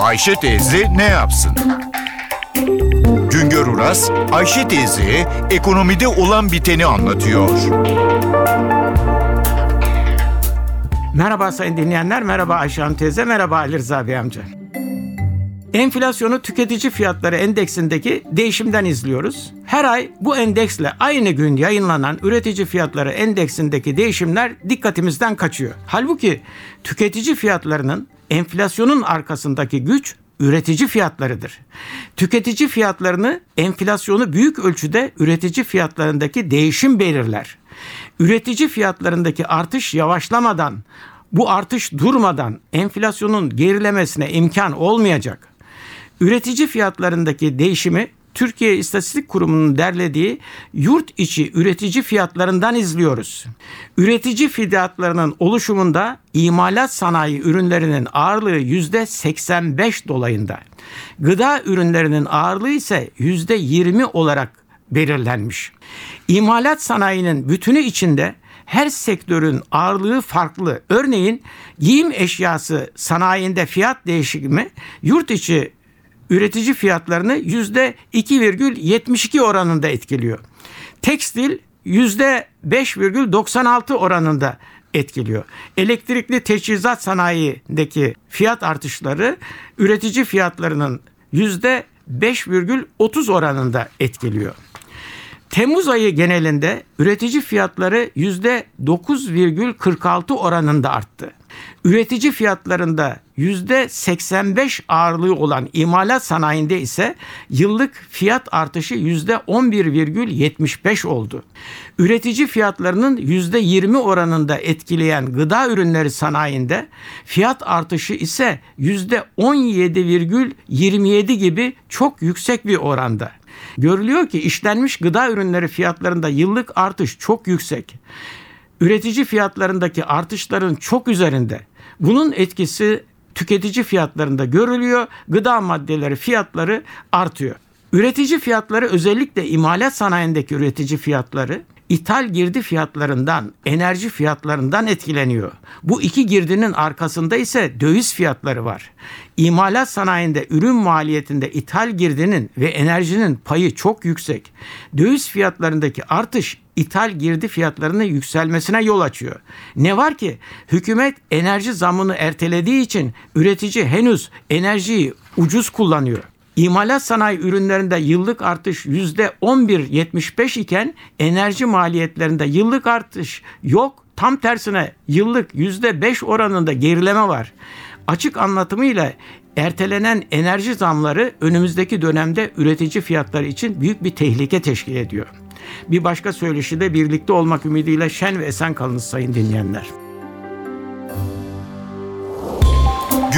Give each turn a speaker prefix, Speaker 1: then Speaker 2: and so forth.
Speaker 1: Ayşe teyze ne yapsın? Güngör Uras, Ayşe teyze ekonomide olan biteni anlatıyor.
Speaker 2: Merhaba sayın dinleyenler, merhaba Ayşe Hanım teyze, merhaba Ali Rıza Bey amca. Enflasyonu tüketici fiyatları endeksindeki değişimden izliyoruz. Her ay bu endeksle aynı gün yayınlanan üretici fiyatları endeksindeki değişimler dikkatimizden kaçıyor. Halbuki tüketici fiyatlarının enflasyonun arkasındaki güç üretici fiyatlarıdır. Tüketici fiyatlarını enflasyonu büyük ölçüde üretici fiyatlarındaki değişim belirler. Üretici fiyatlarındaki artış yavaşlamadan, bu artış durmadan enflasyonun gerilemesine imkan olmayacak. Üretici fiyatlarındaki değişimi Türkiye İstatistik Kurumu'nun derlediği yurt içi üretici fiyatlarından izliyoruz. Üretici fiyatlarının oluşumunda imalat sanayi ürünlerinin ağırlığı yüzde 85 dolayında. Gıda ürünlerinin ağırlığı ise yüzde 20 olarak belirlenmiş. İmalat sanayinin bütünü içinde her sektörün ağırlığı farklı. Örneğin giyim eşyası sanayinde fiyat değişimi yurt içi üretici fiyatlarını yüzde 2,72 oranında etkiliyor. Tekstil yüzde 5,96 oranında etkiliyor. Elektrikli teçhizat sanayindeki fiyat artışları üretici fiyatlarının yüzde 5,30 oranında etkiliyor. Temmuz ayı genelinde üretici fiyatları %9,46 oranında arttı. Üretici fiyatlarında %85 ağırlığı olan imalat sanayinde ise yıllık fiyat artışı %11,75 oldu. Üretici fiyatlarının %20 oranında etkileyen gıda ürünleri sanayinde fiyat artışı ise %17,27 gibi çok yüksek bir oranda. Görülüyor ki işlenmiş gıda ürünleri fiyatlarında yıllık artış çok yüksek. Üretici fiyatlarındaki artışların çok üzerinde. Bunun etkisi tüketici fiyatlarında görülüyor. Gıda maddeleri fiyatları artıyor. Üretici fiyatları özellikle imalat sanayindeki üretici fiyatları ithal girdi fiyatlarından, enerji fiyatlarından etkileniyor. Bu iki girdinin arkasında ise döviz fiyatları var. İmalat sanayinde ürün maliyetinde ithal girdinin ve enerjinin payı çok yüksek. Döviz fiyatlarındaki artış ithal girdi fiyatlarının yükselmesine yol açıyor. Ne var ki hükümet enerji zamını ertelediği için üretici henüz enerjiyi ucuz kullanıyor. İmalat sanayi ürünlerinde yıllık artış %11.75 iken enerji maliyetlerinde yıllık artış yok. Tam tersine yıllık %5 oranında gerileme var. Açık anlatımıyla ertelenen enerji zamları önümüzdeki dönemde üretici fiyatları için büyük bir tehlike teşkil ediyor. Bir başka söyleşi de birlikte olmak ümidiyle şen ve esen kalınız sayın dinleyenler.